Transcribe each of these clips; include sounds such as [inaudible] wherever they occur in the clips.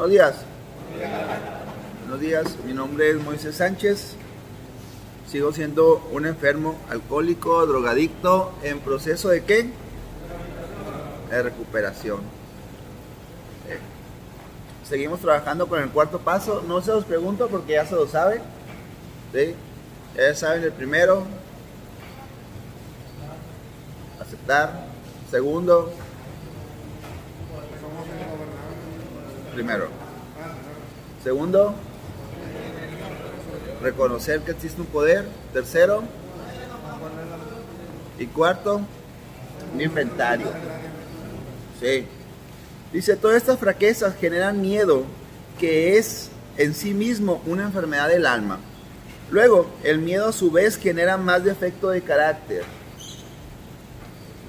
Buenos días. Buenos días, mi nombre es Moisés Sánchez. Sigo siendo un enfermo alcohólico, drogadicto, en proceso de qué? De recuperación. Eh, Seguimos trabajando con el cuarto paso. No se los pregunto porque ya se lo saben. ¿sí? Ya saben el primero. Aceptar. Segundo. Primero. Segundo. Reconocer que existe un poder. Tercero. Y cuarto. Un inventario. Sí. Dice, todas estas fraquezas generan miedo, que es en sí mismo una enfermedad del alma. Luego, el miedo a su vez genera más defecto de carácter.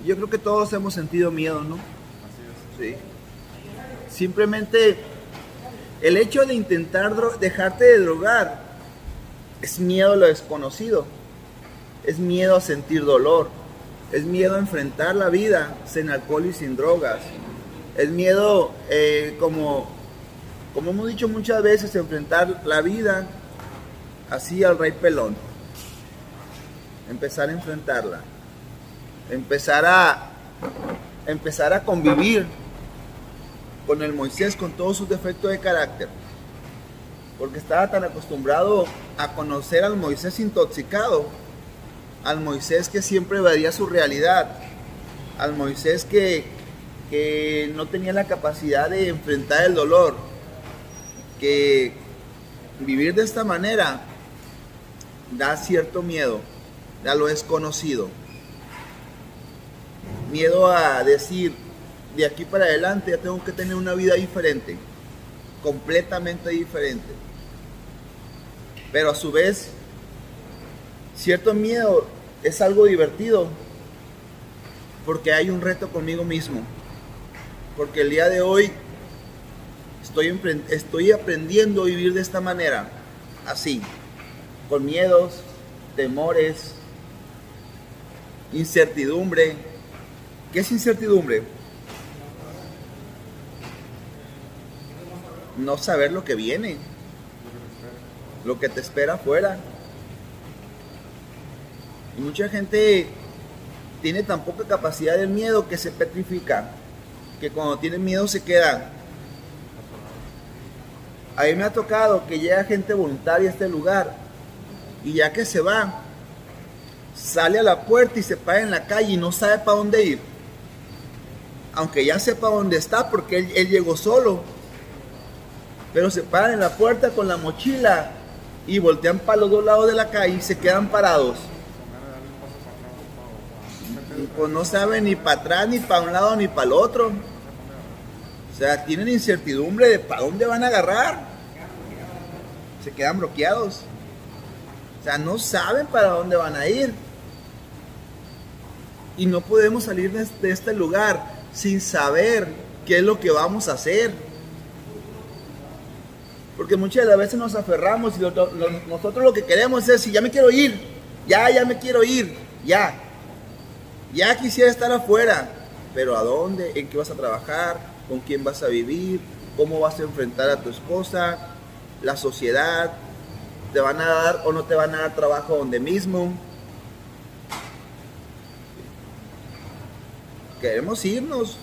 Yo creo que todos hemos sentido miedo, ¿no? Sí. Simplemente el hecho de intentar dejarte de drogar es miedo a lo desconocido. Es miedo a sentir dolor. Es miedo a enfrentar la vida sin alcohol y sin drogas. Es miedo, eh, como, como hemos dicho muchas veces, enfrentar la vida así al rey pelón. Empezar a enfrentarla. Empezar a, empezar a convivir con el Moisés con todos sus defectos de carácter. Porque estaba tan acostumbrado a conocer al Moisés intoxicado, al Moisés que siempre evadía su realidad, al Moisés que, que no tenía la capacidad de enfrentar el dolor, que vivir de esta manera da cierto miedo a lo desconocido. Miedo a decir, de aquí para adelante ya tengo que tener una vida diferente, completamente diferente. Pero a su vez, cierto miedo es algo divertido, porque hay un reto conmigo mismo. Porque el día de hoy estoy, estoy aprendiendo a vivir de esta manera, así, con miedos, temores, incertidumbre. ¿Qué es incertidumbre? No saber lo que viene, lo que te espera afuera. Y mucha gente tiene tan poca capacidad del miedo que se petrifica, que cuando tiene miedo se queda. A mí me ha tocado que llega gente voluntaria a este lugar y ya que se va, sale a la puerta y se para en la calle y no sabe para dónde ir. Aunque ya sepa dónde está porque él, él llegó solo. Pero se paran en la puerta con la mochila y voltean para los dos lados de la calle y se quedan parados. Y pues no saben ni para atrás, ni para un lado, ni para el otro. O sea, tienen incertidumbre de para dónde van a agarrar. Se quedan bloqueados. O sea, no saben para dónde van a ir. Y no podemos salir de este lugar sin saber qué es lo que vamos a hacer. Porque muchas de las veces nos aferramos y nosotros lo que queremos es, si ya me quiero ir, ya, ya me quiero ir, ya. Ya quisiera estar afuera, pero ¿a dónde? ¿En qué vas a trabajar? ¿Con quién vas a vivir? ¿Cómo vas a enfrentar a tu esposa? ¿La sociedad? ¿Te van a dar o no te van a dar trabajo donde mismo? Queremos irnos.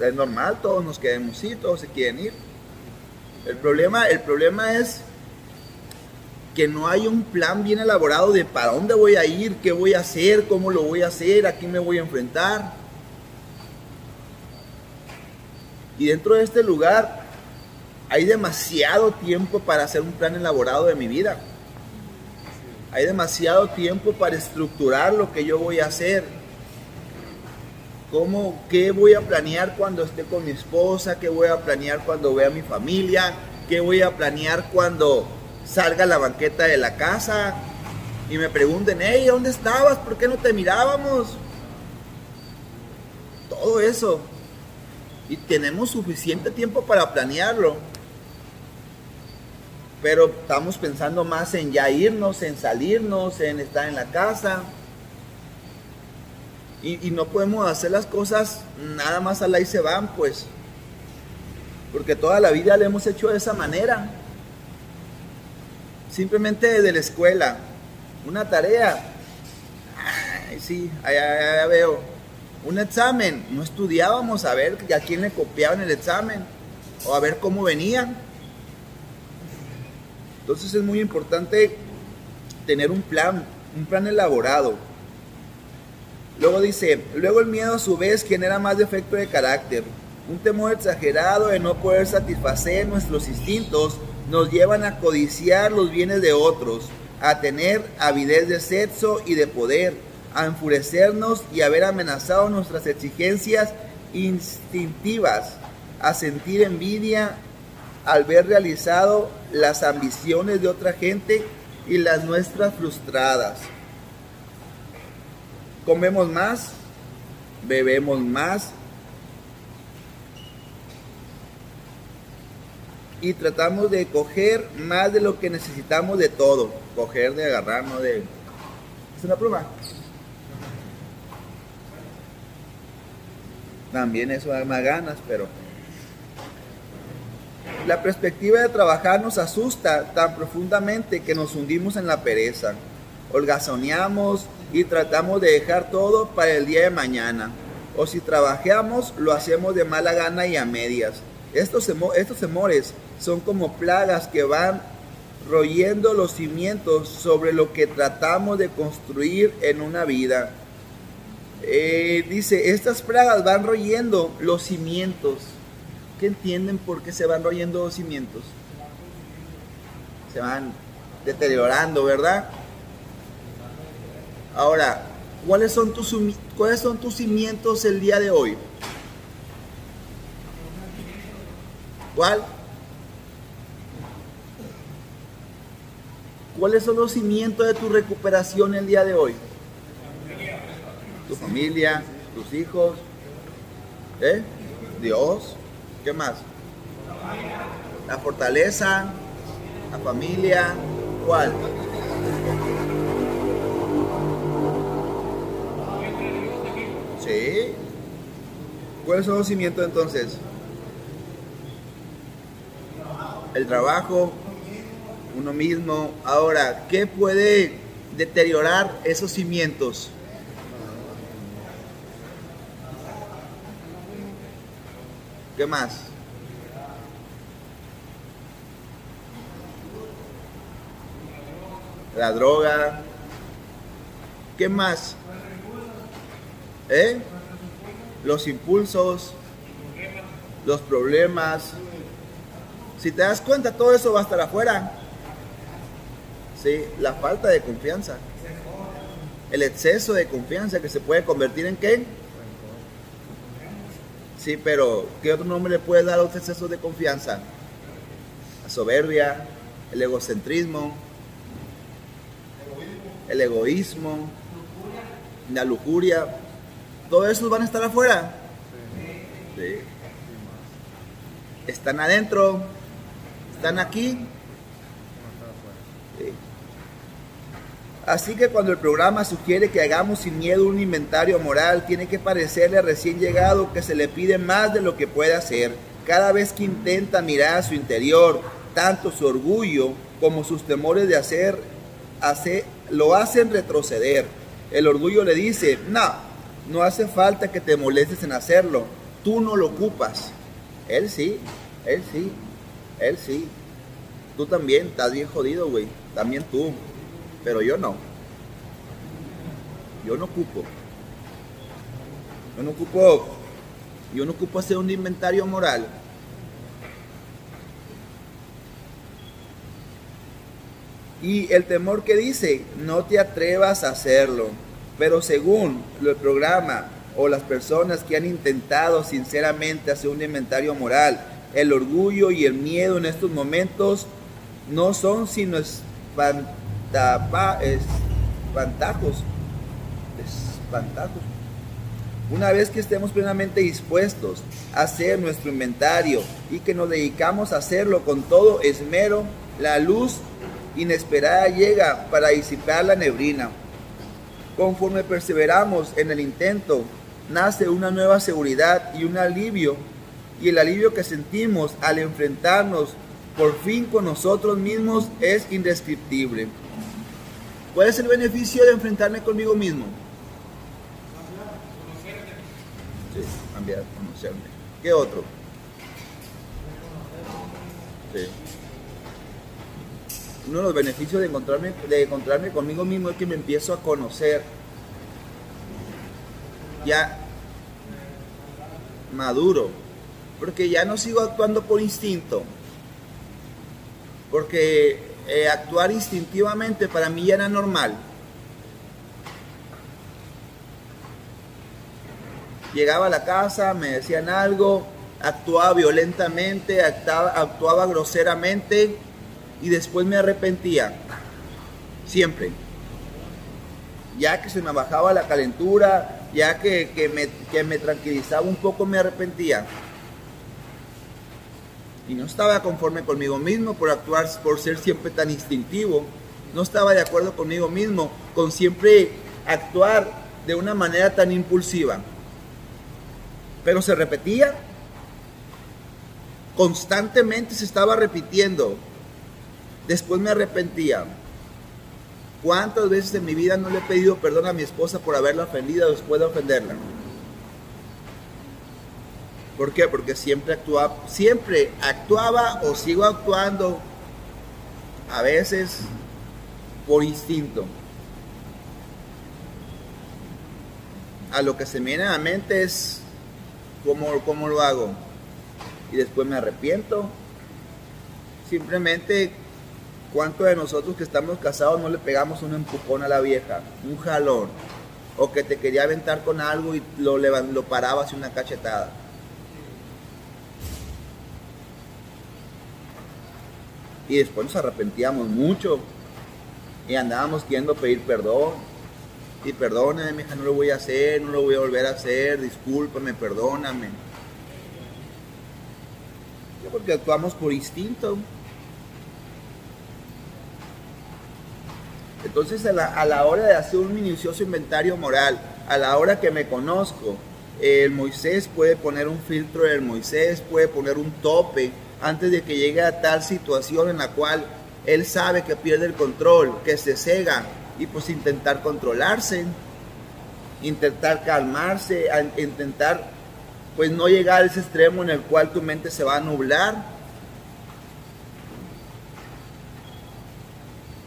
Es normal, todos nos queremos ir, todos se quieren ir. El problema, el problema es que no hay un plan bien elaborado de para dónde voy a ir, qué voy a hacer, cómo lo voy a hacer, a quién me voy a enfrentar. Y dentro de este lugar hay demasiado tiempo para hacer un plan elaborado de mi vida. Hay demasiado tiempo para estructurar lo que yo voy a hacer. ¿Cómo, ¿Qué voy a planear cuando esté con mi esposa? ¿Qué voy a planear cuando vea a mi familia? ¿Qué voy a planear cuando salga a la banqueta de la casa? Y me pregunten, hey, ¿dónde estabas? ¿Por qué no te mirábamos? Todo eso. Y tenemos suficiente tiempo para planearlo. Pero estamos pensando más en ya irnos, en salirnos, en estar en la casa. Y, y no podemos hacer las cosas nada más al ahí se van, pues. porque toda la vida lo hemos hecho de esa manera. Simplemente desde la escuela, una tarea, sí, allá, veo, un examen, no estudiábamos a ver a quién le copiaban el examen o a ver cómo venían. Entonces es muy importante tener un plan, un plan elaborado. Luego dice, luego el miedo a su vez genera más defecto de carácter. Un temor exagerado de no poder satisfacer nuestros instintos nos llevan a codiciar los bienes de otros, a tener avidez de sexo y de poder, a enfurecernos y haber amenazado nuestras exigencias instintivas, a sentir envidia al ver realizado las ambiciones de otra gente y las nuestras frustradas. Comemos más, bebemos más y tratamos de coger más de lo que necesitamos de todo. Coger, de agarrar, no de... ¿Es una prueba? También eso da más ganas, pero... La perspectiva de trabajar nos asusta tan profundamente que nos hundimos en la pereza. Holgazoneamos y tratamos de dejar todo para el día de mañana. O si trabajamos, lo hacemos de mala gana y a medias. Estos, estos temores son como plagas que van royendo los cimientos sobre lo que tratamos de construir en una vida. Eh, dice, estas plagas van royendo los cimientos. ¿Qué entienden por qué se van royendo los cimientos? Se van deteriorando, ¿verdad? Ahora, ¿cuáles son tus, cuáles son tus cimientos el día de hoy? ¿Cuál? ¿Cuáles son los cimientos de tu recuperación el día de hoy? Tu familia, tus hijos, ¿eh? Dios, ¿qué más? La fortaleza, la familia, ¿cuál? Sí. ¿Cuáles son los cimientos entonces? El trabajo, uno mismo. Ahora, ¿qué puede deteriorar esos cimientos? ¿Qué más? La droga. ¿Qué más? ¿Eh? Los impulsos, los problemas. Si te das cuenta, todo eso va a estar afuera. ¿sí? La falta de confianza. El exceso de confianza que se puede convertir en qué? Sí, pero ¿qué otro nombre le puede dar a los excesos de confianza? La soberbia, el egocentrismo, el egoísmo, la lujuria. Todos esos van a estar afuera. Sí. Están adentro, están aquí, Así que cuando el programa sugiere que hagamos sin miedo un inventario moral, tiene que parecerle recién llegado que se le pide más de lo que puede hacer. Cada vez que intenta mirar a su interior, tanto su orgullo como sus temores de hacer, hacer lo hacen retroceder. El orgullo le dice, no, no hace falta que te molestes en hacerlo, tú no lo ocupas. Él sí, él sí, él sí. Tú también, estás bien jodido, güey. También tú pero yo no. Yo no ocupo. Yo no ocupo, yo no ocupo hacer un inventario moral. Y el temor que dice, no te atrevas a hacerlo. Pero según el programa o las personas que han intentado sinceramente hacer un inventario moral, el orgullo y el miedo en estos momentos no son sino espantajos, espantajos. Una vez que estemos plenamente dispuestos a hacer nuestro inventario y que nos dedicamos a hacerlo con todo esmero, la luz inesperada llega para disipar la neblina. Conforme perseveramos en el intento, nace una nueva seguridad y un alivio y el alivio que sentimos al enfrentarnos por fin con nosotros mismos es indescriptible. ¿Cuál es el beneficio de enfrentarme conmigo mismo? Sí, cambiar, conocerme. ¿Qué otro? Sí. Uno de los beneficios de encontrarme, de encontrarme conmigo mismo es que me empiezo a conocer. Ya maduro. Porque ya no sigo actuando por instinto. Porque eh, actuar instintivamente para mí ya era normal. Llegaba a la casa, me decían algo, actuaba violentamente, actuaba, actuaba groseramente y después me arrepentía. Siempre. Ya que se me bajaba la calentura, ya que, que, me, que me tranquilizaba un poco, me arrepentía. Y no estaba conforme conmigo mismo por actuar, por ser siempre tan instintivo. No estaba de acuerdo conmigo mismo con siempre actuar de una manera tan impulsiva. Pero se repetía. Constantemente se estaba repitiendo. Después me arrepentía. ¿Cuántas veces en mi vida no le he pedido perdón a mi esposa por haberla ofendido después de ofenderla? ¿Por qué? Porque siempre actuaba, siempre actuaba o sigo actuando a veces por instinto. A lo que se me viene a la mente es cómo, cómo lo hago. Y después me arrepiento. Simplemente, ¿cuántos de nosotros que estamos casados no le pegamos un empujón a la vieja? Un jalón. O que te quería aventar con algo y lo, lo parabas y una cachetada. y después nos arrepentíamos mucho y andábamos queriendo pedir perdón. Y perdóname, hija, no lo voy a hacer, no lo voy a volver a hacer, discúlpame, perdóname. Porque actuamos por instinto. Entonces a la, a la, hora de hacer un minucioso inventario moral, a la hora que me conozco, el Moisés puede poner un filtro, el Moisés puede poner un tope antes de que llegue a tal situación en la cual él sabe que pierde el control, que se cega y pues intentar controlarse, intentar calmarse, intentar pues no llegar a ese extremo en el cual tu mente se va a nublar.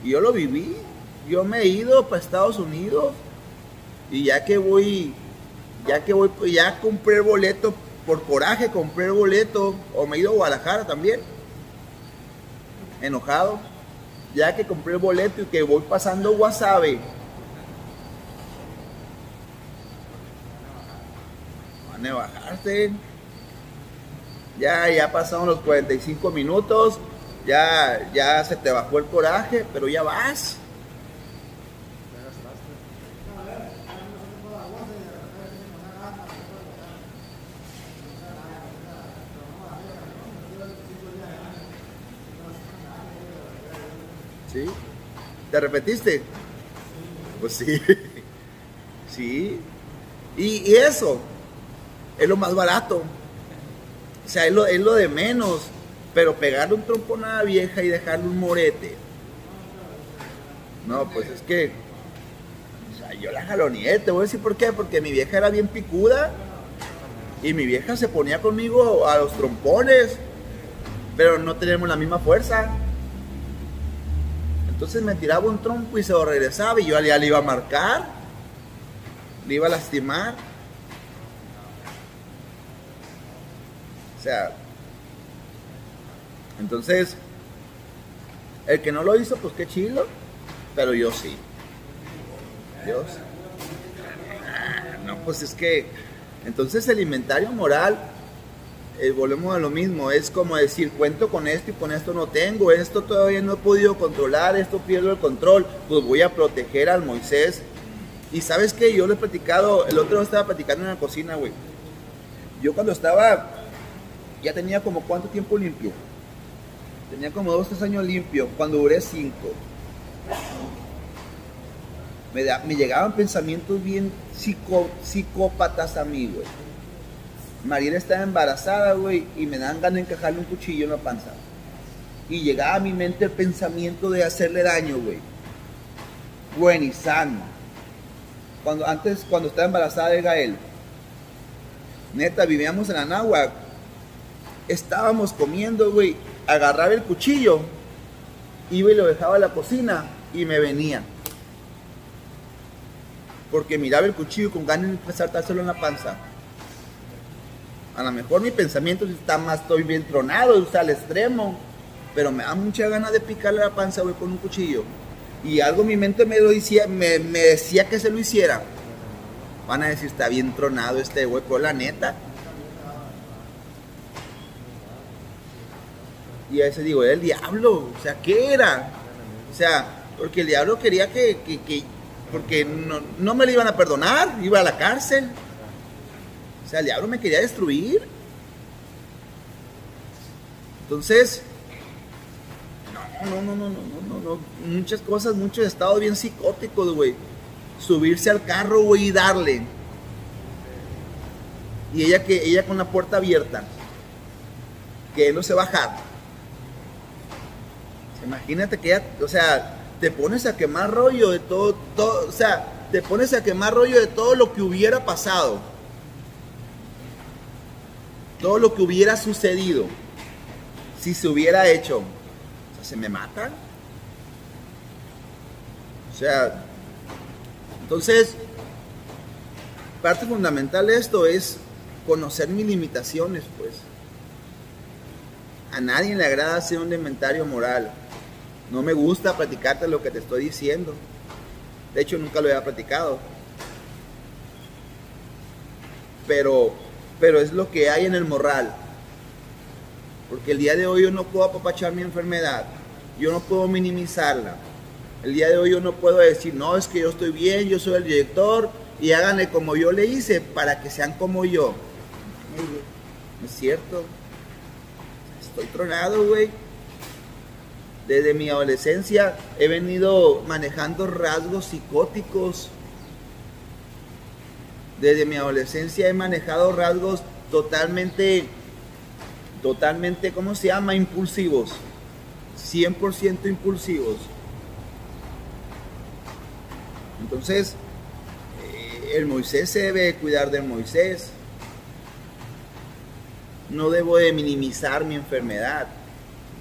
Y yo lo viví, yo me he ido para Estados Unidos y ya que voy, ya que voy, ya compré el boleto por coraje compré el boleto o me he ido a Guadalajara también. Enojado. Ya que compré el boleto y que voy pasando Wasabi. Van a bajarte. Ya, ya pasaron los 45 minutos. Ya, ya se te bajó el coraje, pero ya vas. ¿Sí? ¿Te repetiste? Pues sí. [laughs] Sí. Y, eso es lo más barato. O sea, es lo, es lo de menos. Pero pegarle un trompo a una vieja y dejarle un morete. No, pues es que. O sea, yo la jaloneé. Te voy a decir por qué. Porque mi vieja era bien picuda. Y mi vieja se ponía conmigo a los trompones. Pero no tenemos la misma fuerza. Entonces me tiraba un trompo y se lo regresaba y yo ya le iba a marcar, le iba a lastimar. O sea, entonces, el que no lo hizo, pues qué chido, pero yo sí. Dios. Ah, no, pues es que, entonces el inventario moral eh, volvemos a lo mismo, es como decir, cuento con esto y con esto no tengo, esto todavía no he podido controlar, esto pierdo el control, pues voy a proteger al Moisés. Y sabes que yo lo he platicado, el otro día estaba platicando en la cocina, güey. Yo cuando estaba, ya tenía como cuánto tiempo limpio. Tenía como dos, tres años limpio, cuando duré cinco. Me, me llegaban pensamientos bien psicópatas a mí, güey Mariela estaba embarazada, güey, y me dan ganas de encajarle un cuchillo en la panza. Y llegaba a mi mente el pensamiento de hacerle daño, güey. Sano. Cuando, antes, cuando estaba embarazada de Gael, neta, vivíamos en Anáhuac. Estábamos comiendo, güey. Agarraba el cuchillo, iba y lo dejaba en la cocina y me venía. Porque miraba el cuchillo con ganas de a en la panza. A lo mejor mi pensamiento está más, estoy bien tronado, está al extremo. Pero me da mucha ganas de picarle la panza, güey, con un cuchillo. Y algo mi mente me lo decía, me, decía que se lo hiciera. Van a decir, está bien tronado este güey, pero la neta. Y a veces digo, era el diablo. O sea, ¿qué era? O sea, porque el diablo quería que, que, porque no, no, me lo iban a perdonar, iba a la cárcel. O sea, el diablo me quería destruir. Entonces, no, no, no, no, no, no, no, muchas cosas, muchos estados bien psicóticos, güey. Subirse al carro, güey, y darle. Y ella que ella con la puerta abierta, que no se bajar. Imagínate que ella, o sea, te pones a quemar rollo de todo, todo, o sea, te pones a quemar rollo de todo lo que hubiera pasado. Todo lo que hubiera sucedido si se hubiera hecho se me matan. O sea, entonces, parte fundamental de esto es conocer mis limitaciones, pues. A nadie le agrada hacer un inventario moral. No me gusta platicarte lo que te estoy diciendo. De hecho, nunca lo había platicado. Pero, pero es lo que hay en el moral. Porque el día de hoy yo no puedo apapachar mi enfermedad, yo no puedo minimizarla. El día de hoy yo no puedo decir, no, es que yo estoy bien, yo soy el director y háganle como yo le hice para que sean como yo. No es cierto. Estoy tronado, güey. Desde mi adolescencia he venido manejando rasgos psicóticos. Desde mi adolescencia he manejado rasgos totalmente totalmente, ¿cómo se llama? Impulsivos. 100% impulsivos. Entonces, eh, el Moisés se debe cuidar del Moisés. No debo de minimizar mi enfermedad.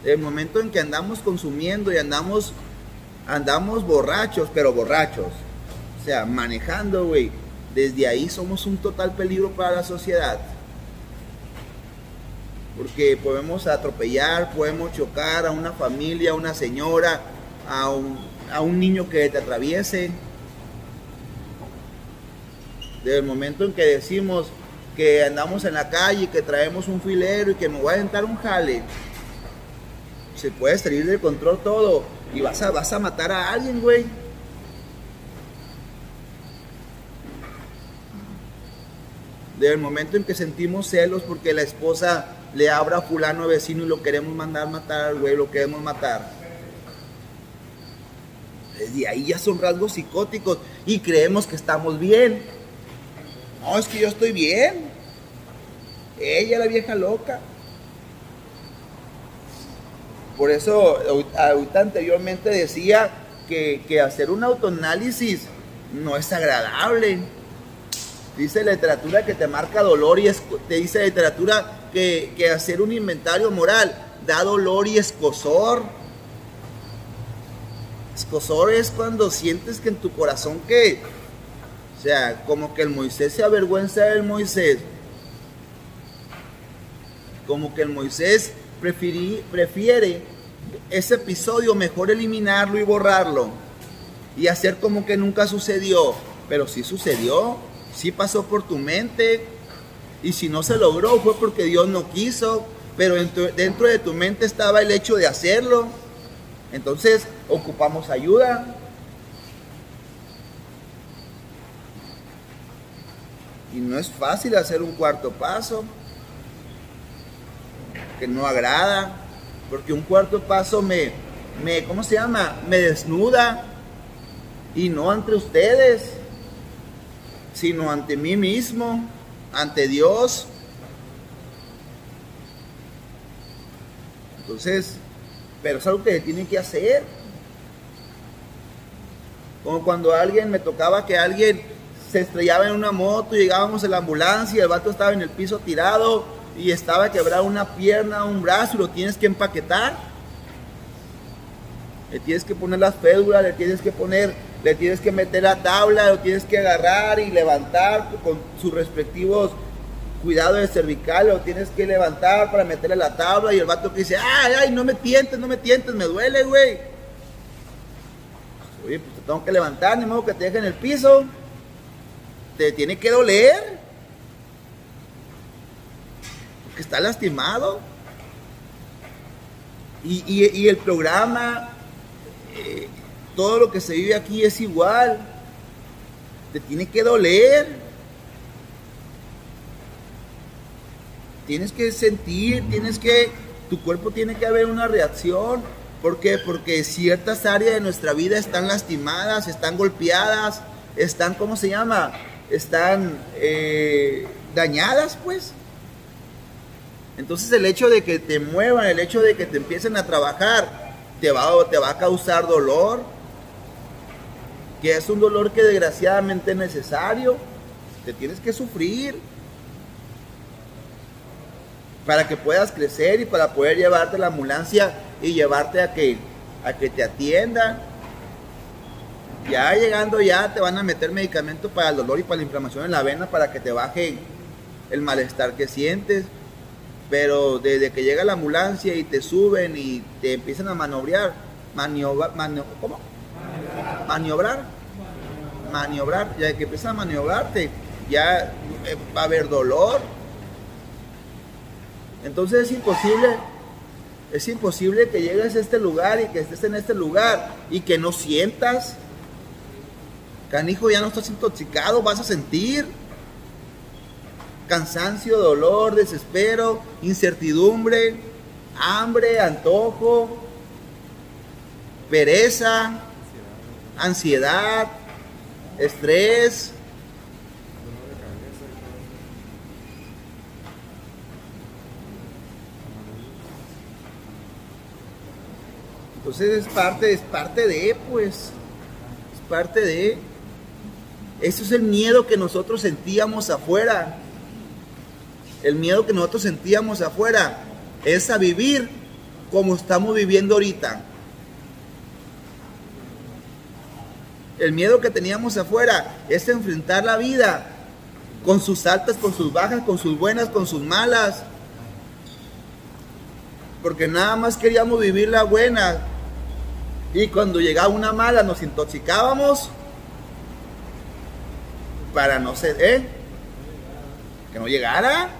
El momento en que andamos consumiendo y andamos, andamos borrachos, pero borrachos. O sea, manejando, güey. Desde ahí somos un total peligro para la sociedad porque podemos atropellar, podemos chocar a una familia, a una señora, a un, niño que te atraviese. Desde el momento en que decimos que andamos en la calle, que traemos un filero y que me voy a entrar un jale, se puede salir del control todo y vas a, vas a matar a alguien, güey. Desde el momento en que sentimos celos porque la esposa le abra a fulano vecino y lo queremos mandar matar güey, lo queremos matar. Desde ahí ya son rasgos psicóticos y creemos que estamos bien. No, es que yo estoy bien. Ella, la vieja loca. Por eso, ahorita anteriormente decía que hacer un autoanálisis no es agradable. Dice literatura que te marca dolor y te dice literatura que, hacer un inventario moral da dolor y escosor. Escosor es cuando sientes que en tu corazón que, o sea, como que el Moisés se avergüenza del Moisés. Como que el Moisés prefiere ese episodio mejor eliminarlo y borrarlo. Y hacer como que nunca sucedió. Pero sí sucedió, sí pasó por tu mente, y si no se logró fue porque Dios no quiso, pero dentro de tu mente estaba el hecho de hacerlo. Entonces ocupamos ayuda. Y no es fácil hacer un cuarto paso, que no agrada, porque un cuarto paso me, me ¿cómo se llama? Me desnuda, y no ante ustedes, sino ante mí mismo, ante Dios. Entonces, pero es algo que se tiene que hacer. Como cuando alguien me tocaba que alguien se estrellaba en una moto, llegábamos en la ambulancia, y el vato estaba en el piso tirado y estaba quebrado una pierna, un brazo, y lo tienes que empaquetar. Le tienes que poner las fédulas, le tienes que poner le tienes que meter la tabla, lo tienes que agarrar y levantar con sus respectivos cuidados de cervical, lo tienes que levantar para meterle la tabla y el vato que dice, ay, ay, no me tientes, no me tientes, me duele, güey. Oye, pues te tengo que levantar, ni modo que te deje en el piso. Te tiene que doler. Porque está lastimado. Y, el programa, eh, todo lo que se vive aquí es igual. Te tiene que doler. Tienes que sentir, tienes que, tu cuerpo tiene que haber una reacción. ¿Por qué? Porque ciertas áreas de nuestra vida están lastimadas, están golpeadas, están, ¿cómo se llama? Están eh, dañadas, pues. Entonces el hecho de que te muevan, el hecho de que te empiecen a trabajar, te va, te va a causar dolor, que es un dolor que desgraciadamente es necesario, te tienes que sufrir para que puedas crecer y para poder llevarte la ambulancia y llevarte a que, a que te atiendan. Ya llegando ya te van a meter medicamento para el dolor y para la inflamación en la vena para que te baje el malestar que sientes. Pero desde que llega la ambulancia y te suben y te empiezan a maniobrar, maniobrar, ¿cómo? Maniobrar, maniobrar, ya que empiezan a maniobrarte, ya eh, va a haber dolor. Entonces es imposible es imposible que llegues a este lugar y que estés en este lugar y que no sientas. Canijo, ya no estás intoxicado, vas a sentir cansancio, dolor, desespero, incertidumbre, hambre, antojo, pereza, ansiedad, estrés, Entonces es parte, es parte de, pues, es parte de. Eso es el miedo que nosotros sentíamos afuera. El miedo que nosotros sentíamos afuera es a vivir como estamos viviendo ahorita. El miedo que teníamos afuera es enfrentar la vida con sus altas, con sus bajas, con sus buenas, con sus malas. Porque nada más queríamos vivir la buena, y cuando llegaba una mala nos intoxicábamos para no ser, ¿eh? Que no llegara.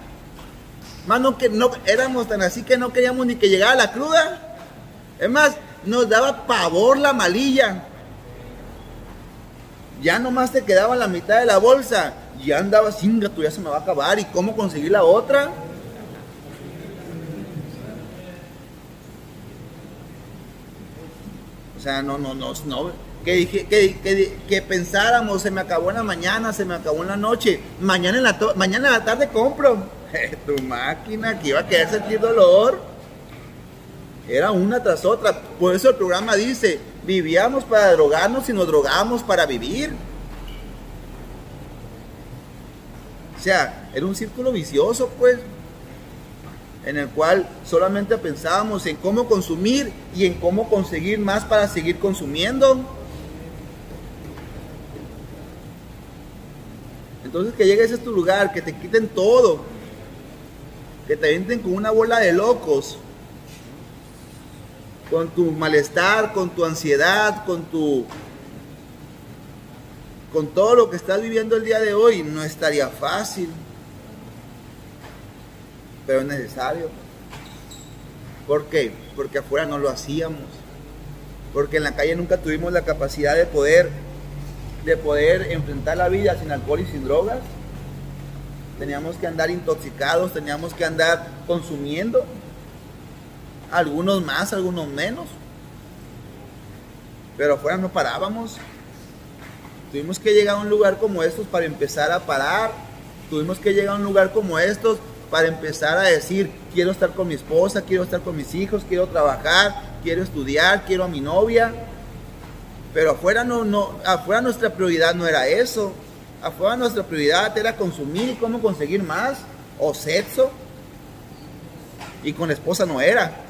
Mano, que no éramos tan así que no queríamos ni que llegara la cruda. Es más, nos daba pavor la malilla. Ya nomás te quedaba la mitad de la bolsa. Ya andaba sin gato, ya se me va a acabar. ¿Y cómo conseguir la otra? O sea, no, no, no, no. Que, que, que, pensáramos, se me acabó en la mañana, se me acabó en la noche, mañana en la, mañana en la tarde compro. [laughs] tu máquina que iba a querer sentir dolor. Era una tras otra. Por eso el programa dice, vivíamos para drogarnos y nos drogamos para vivir. O sea, era un círculo vicioso, pues en el cual solamente pensábamos en cómo consumir y en cómo conseguir más para seguir consumiendo. Entonces que llegues a este lugar, que te quiten todo, que te avienten con una bola de locos, con tu malestar, con tu ansiedad, con tu con todo lo que estás viviendo el día de hoy, no estaría fácil pero es necesario. ¿Por qué? Porque afuera no lo hacíamos. Porque en la calle nunca tuvimos la capacidad de poder, de poder enfrentar la vida sin alcohol y sin drogas. Teníamos que andar intoxicados, teníamos que andar consumiendo. Algunos más, algunos menos. Pero afuera no parábamos. Tuvimos que llegar a un lugar como estos para empezar a parar. Tuvimos que llegar a un lugar como estos para empezar a decir, quiero estar con mi esposa, quiero estar con mis hijos, quiero trabajar, quiero estudiar, quiero a mi novia. Pero afuera no, no, afuera nuestra prioridad no era eso. Afuera nuestra prioridad era consumir y cómo conseguir más o sexo. Y con la esposa no era.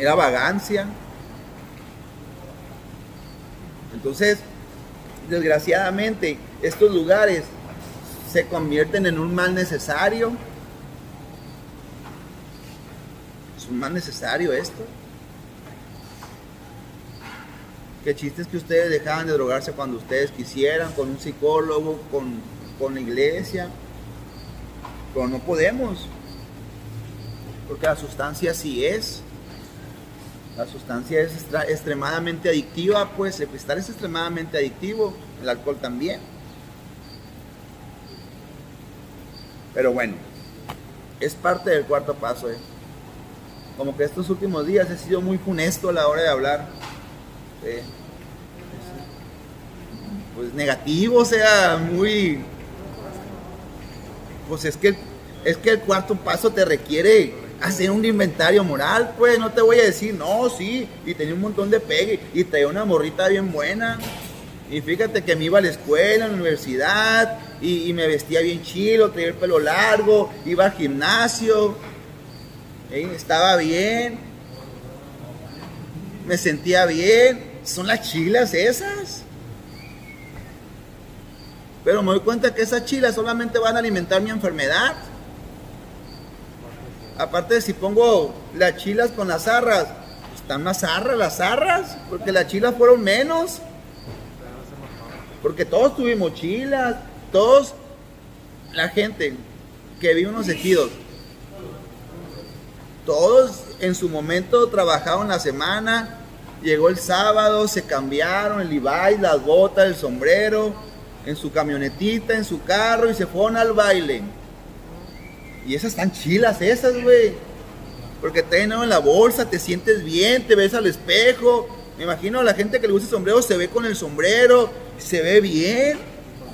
Era vagancia. Entonces, desgraciadamente, estos lugares se convierten en un mal necesario. Es un mal necesario esto. Qué chiste es que ustedes dejaban de drogarse cuando ustedes quisieran, con un psicólogo, con, con la iglesia. Pero no podemos. Porque la sustancia sí es. La sustancia es extremadamente adictiva, pues el cristal es extremadamente adictivo, el alcohol también. Pero bueno, es parte del cuarto paso. ¿eh? Como que estos últimos días he sido muy funesto a la hora de hablar. ¿eh? Pues negativo, o sea, muy... Pues es que, es que el cuarto paso te requiere hacer un inventario moral, pues no te voy a decir, no, sí, y tenía un montón de pegue y traía una morrita bien buena. Y fíjate que me iba a la escuela, a la universidad, y, me vestía bien chido, traía el pelo largo, iba al gimnasio, estaba bien, me sentía bien. Son las chilas esas. Pero me doy cuenta que esas chilas solamente van a alimentar mi enfermedad. Aparte de si pongo las chilas con las arras, están más arras las arras, porque las chilas fueron menos. Porque todos tuvimos chilas, todos, la gente que vive unos ejidos, todos en su momento trabajaron la semana, llegó el sábado, se cambiaron el Levi, las botas, el sombrero, en su camionetita, en su carro y se fueron al baile. Y esas están chilas, esas, güey. Porque te en la bolsa, te sientes bien, te ves al espejo. Me imagino a la gente que le gusta el sombrero se ve con el sombrero, se ve bien,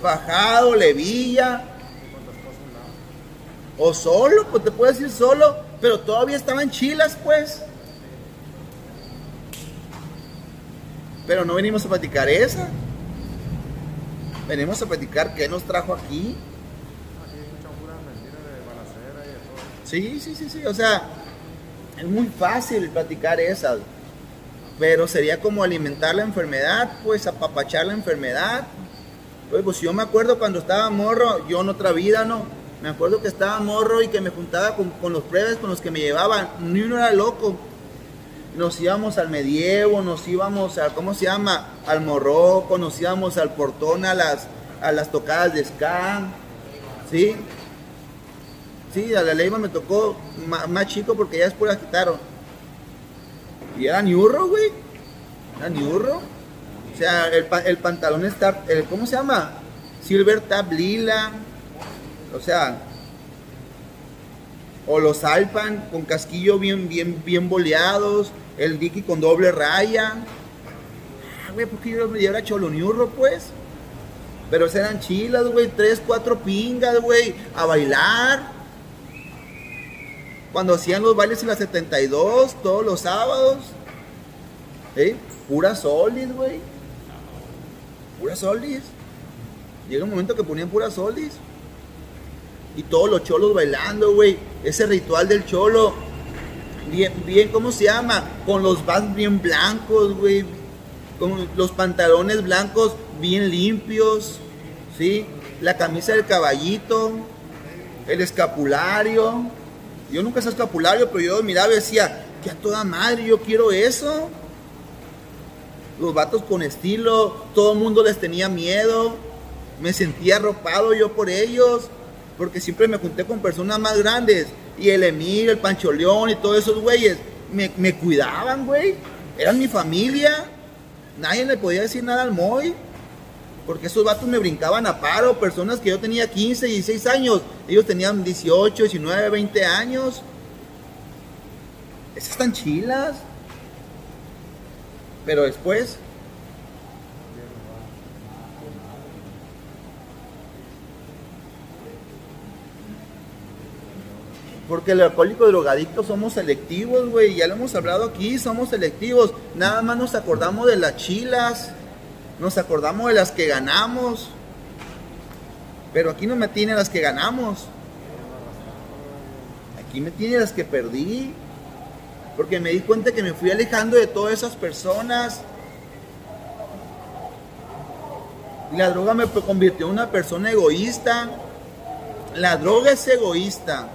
fajado, levilla. O solo, pues te puedes ir solo, pero todavía estaban chilas, pues. Pero no venimos a platicar esa. Venimos a platicar qué nos trajo aquí. Sí, sí, sí, sí. O sea, es muy fácil platicar esas. Pero sería como alimentar la enfermedad, pues apapachar la enfermedad. Pues, pues yo me acuerdo cuando estaba morro, yo en otra vida, ¿no? Me acuerdo que estaba morro y que me juntaba con, los pruebes con los que me llevaban. Ni uno era loco. Nos íbamos al medievo, nos íbamos a, ¿cómo se llama? Al morroco, nos íbamos al portón a las, a las tocadas de ska. ¿Sí? Sí, a la Leiva me tocó más, chico porque ya después la quitaron. Y era Niurro, güey. Era Niurro. O sea, el, pantalón está, el, ¿cómo se llama? Silver Tab Lila. O sea, o los Alpan con casquillo bien, bien, bien boleados. El Dicky con doble raya. Ah, güey, porque yo me era cholo Niurro, pues. Pero eran chilas, güey. Tres, cuatro pingas, güey. A bailar cuando hacían los bailes en la 72, todos los sábados. ¿Eh? Pura solis, güey. Pura solis. Llega un momento que ponían pura solis. Y todos los cholos bailando, güey. Ese ritual del cholo. Bien, bien, ¿cómo se llama? Con los vas bien blancos, güey. Con los pantalones blancos bien limpios. ¿Sí? La camisa del caballito. El escapulario yo nunca sé escapulario, pero yo miraba y decía, que a toda madre, yo quiero eso. Los vatos con estilo, todo el mundo les tenía miedo. Me sentía arropado yo por ellos, porque siempre me junté con personas más grandes. Y el Emir, el Pancho León y todos esos güeyes me, me cuidaban, güey. Eran mi familia. Nadie le podía decir nada al Moy porque esos vatos me brincaban a paro, personas que yo tenía 15, 16 años, ellos tenían 18, 19, 20 años. Esas están chilas. Pero después... Porque el alcohólico drogadicto somos selectivos, güey. Ya lo hemos hablado aquí, somos selectivos. Nada más nos acordamos de las chilas. Nos acordamos de las que ganamos. Pero aquí no me tiene las que ganamos. Aquí me tiene las que perdí. Porque me di cuenta que me fui alejando de todas esas personas. La droga me convirtió en una persona egoísta. La droga es egoísta.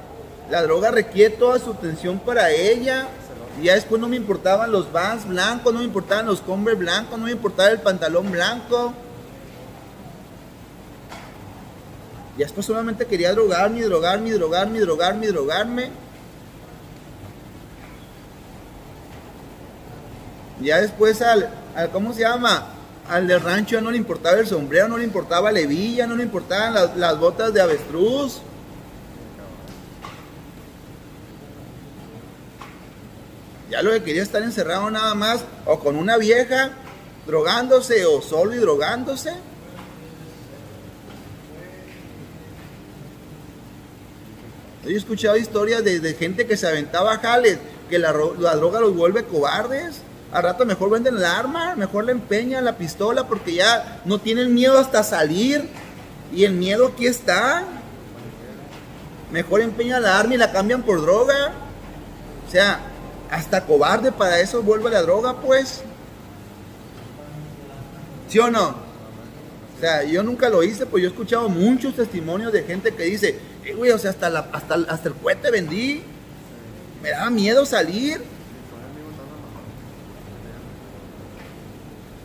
La droga requiere toda su atención para ella. Y ya después no me importaban los vans blancos, no me importaban los combres blancos, no me importaba el pantalón blanco. Y después solamente quería drogarme, drogarme, drogarme, drogarme, drogarme. Ya después al, ¿cómo se llama? Al del rancho ya no le importaba el sombrero, no le importaba la hebilla, no le importaban las botas de avestruz. Ya lo que quería estar encerrado nada más, o con una vieja, drogándose, o solo y drogándose. He escuchado historias de, gente que se aventaba jales, que la, la, droga los vuelve cobardes. Al rato mejor venden el arma, mejor le empeñan la pistola porque ya no tienen miedo hasta salir. Y el miedo aquí está. Mejor empeñan la arma y la cambian por droga. O sea, hasta cobarde para eso vuelve la droga, pues. ¿Sí o no? O sea, yo nunca lo hice, pues yo he escuchado muchos testimonios de gente que dice, eh, güey, o sea, hasta, la, hasta, hasta el cohete vendí. Me daba miedo salir.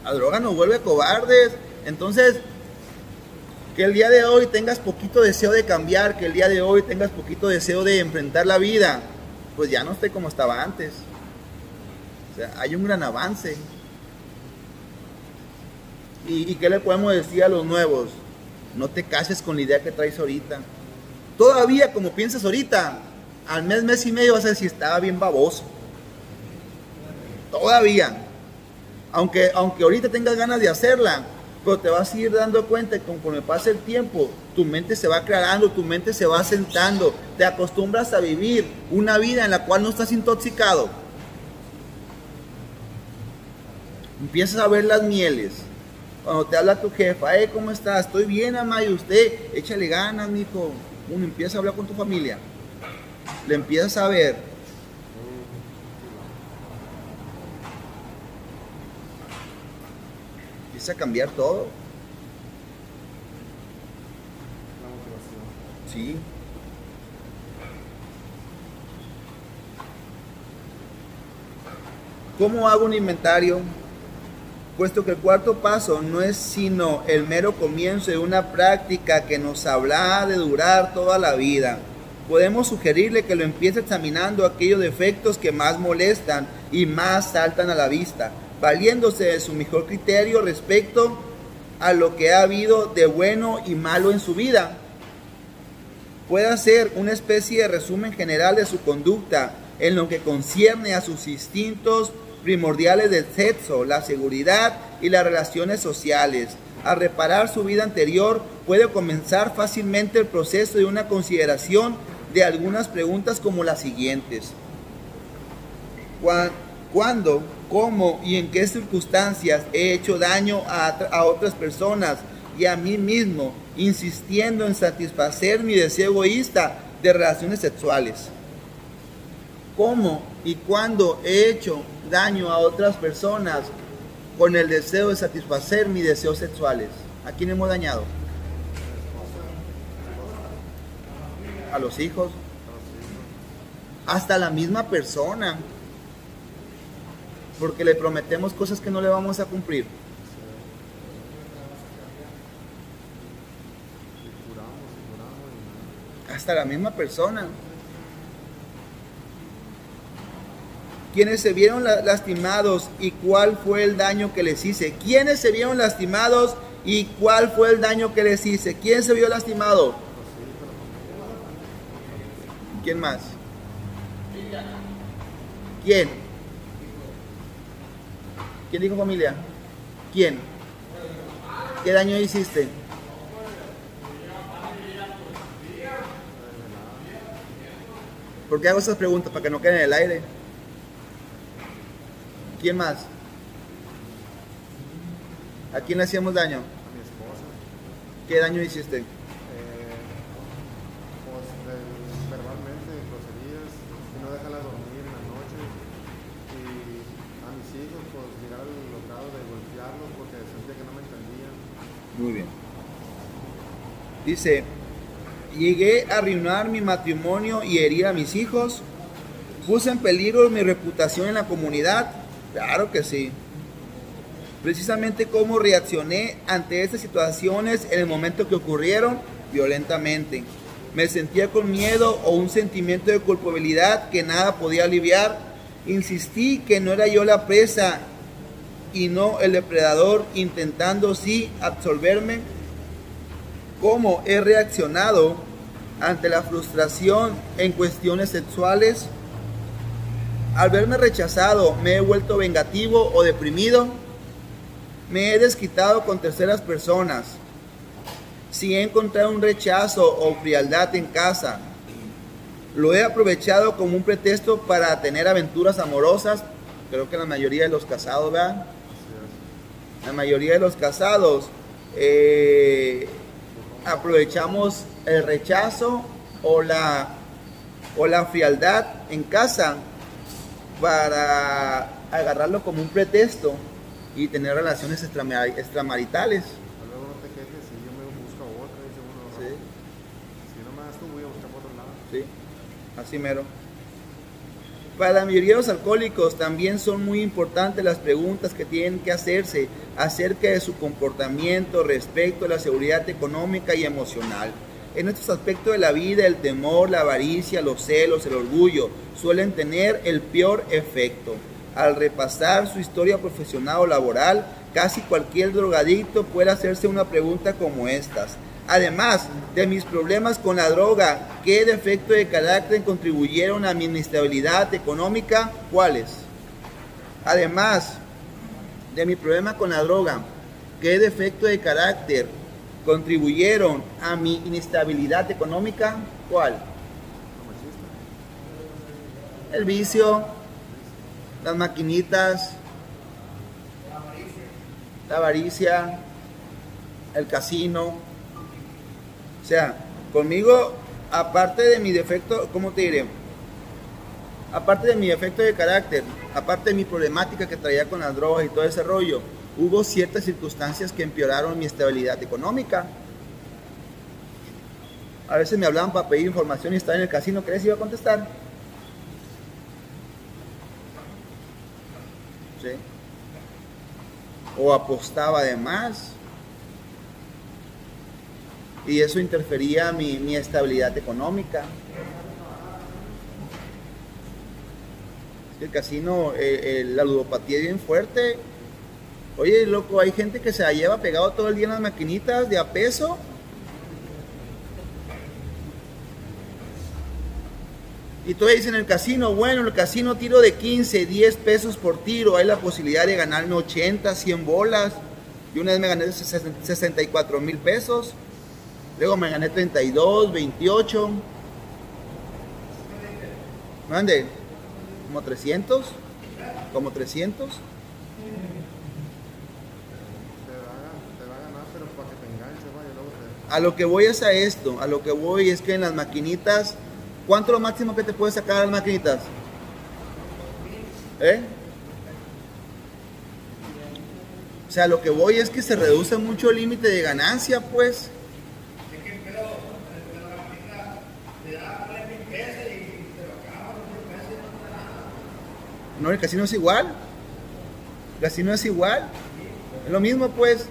La droga nos vuelve cobardes. Entonces, que el día de hoy tengas poquito deseo de cambiar, que el día de hoy tengas poquito deseo de enfrentar la vida, pues ya no estoy como estaba antes. O sea, hay un gran avance. ¿Y, ¿Y qué le podemos decir a los nuevos? No te cases con la idea que traes ahorita. Todavía como piensas ahorita, al mes, mes y medio vas a decir, estaba bien baboso. Todavía. Aunque, aunque ahorita tengas ganas de hacerla, pero te vas a ir dando cuenta que conforme pasa el tiempo, tu mente se va aclarando, tu mente se va sentando, te acostumbras a vivir una vida en la cual no estás intoxicado. Empiezas a ver las mieles. Cuando te habla tu jefa, hey, ¿cómo estás? Estoy bien, ama, usted, échale ganas, mijo uno empieza a hablar con tu familia, le empiezas a ver empieza a cambiar todo. Sí. ¿Cómo hago un inventario? puesto que el cuarto paso no es sino el mero comienzo de una práctica que nos habla de durar toda la vida. Podemos sugerirle que lo empiece examinando aquellos defectos que más molestan y más saltan a la vista, valiéndose de su mejor criterio respecto a lo que ha habido de bueno y malo en su vida. Puede hacer una especie de resumen general de su conducta en lo que concierne a sus instintos, primordiales del sexo, la seguridad y las relaciones sociales. Al reparar su vida anterior, puede comenzar fácilmente el proceso de una consideración de algunas preguntas como las siguientes. ¿Cuándo, cómo y en qué circunstancias he hecho daño a, a otras personas y a mí mismo, insistiendo en satisfacer mi deseo egoísta de relaciones sexuales? ¿Cómo y cuándo he hecho daño a otras personas con el deseo de satisfacer mis deseos sexuales. ¿A quién hemos dañado? A los hijos. Hasta la misma persona. Porque le prometemos cosas que no le vamos a cumplir. Hasta la misma persona. quienes se vieron lastimados y cuál fue el daño que les hice. ¿Quiénes se vieron lastimados y cuál fue el daño que les hice? ¿Quién se vio lastimado? ¿Quién más? ¿Quién? ¿Quién dijo familia? ¿Quién? ¿Qué daño hiciste? ¿Por qué hago esas preguntas? Para que no queden en el aire. ¿Quién más? ¿A quién le hacíamos daño? a mi esposa. ¿Qué daño hiciste? Eh, pues del- verbalmente, groserías, que no dejarla dormir en la noche. Y a mis hijos, pues llegar al grado de golpearlos porque sentía que no me entendían. Muy bien. Dice, llegué a arruinar mi matrimonio y herir a mis hijos. Puse en peligro mi reputación en la comunidad. Claro que sí. Precisamente cómo reaccioné ante estas situaciones en el momento que ocurrieron violentamente. Me sentía con miedo o un sentimiento de culpabilidad que nada podía aliviar. Insistí que no era yo la presa y no el depredador intentando sí absolverme. ¿Cómo he reaccionado ante la frustración en cuestiones sexuales? Al verme rechazado, me he vuelto vengativo o deprimido. Me he desquitado con terceras personas. Si he encontrado un rechazo o frialdad en casa, lo he aprovechado como un pretexto para tener aventuras amorosas. Creo que la mayoría de los casados, ¿verdad? La mayoría de los casados eh, aprovechamos el rechazo o la, o la frialdad en casa para agarrarlo como un pretexto y tener relaciones extramar- extramaritales. Pero Luego no te quejes si yo me busco a otra, dice uno. ¿no? Sí, Si no me das tú, voy a buscar por otro lado. sí, así mero. Para la mayoría de los alcohólicos también son muy importantes las preguntas que tienen que hacerse acerca de su comportamiento respecto a la seguridad económica y emocional. En estos aspectos de la vida, el temor, la avaricia, los celos, el orgullo suelen tener el peor efecto. Al repasar su historia profesional o laboral, casi cualquier drogadicto puede hacerse una pregunta como estas. Además de mis problemas con la droga, ¿qué defecto de carácter contribuyeron a mi inestabilidad económica? ¿Cuáles? Además de mi problema con la droga, ¿qué defecto de carácter contribuyeron a mi inestabilidad económica? ¿Cuál? El vicio, las maquinitas, la avaricia, el casino. O sea, conmigo, aparte de mi defecto, ¿cómo te diré? Aparte de mi defecto de carácter, aparte de mi problemática que traía con las drogas y todo ese rollo, hubo ciertas circunstancias que empeoraron mi estabilidad económica. A veces me hablaban para pedir información y estaba en el casino, ¿crees que iba a contestar? ¿sí? O apostaba de más. Y eso interfería mi, mi estabilidad económica. El casino, eh, eh, la ludopatía es bien fuerte. Oye, loco, hay gente que se la lleva pegado todo el día en las maquinitas de a peso. Y tú dices en el casino, bueno, en el casino tiro de 15, 10 pesos por tiro, hay la posibilidad de ganarme 80, 100 bolas. Y una vez me gané 64 mil pesos, luego me gané 32, 28. Mande, como 300, como 300. Te va, a- lo que voy es a esto, a lo que voy es que en las maquinitas, ¿cuánto lo máximo que te puedes sacar a las maquinitas? ¿Eh? O sea, lo que voy es que se reduce mucho el límite de ganancia, pues. No, el casino es igual. El casino es igual. Es lo mismo, pues.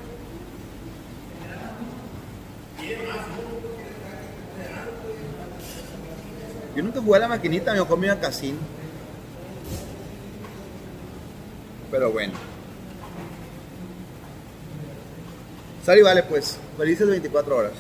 Yo nunca jugué a la maquinita, me comí al casino. Pero bueno. Sale y vale pues. Felices 24 horas.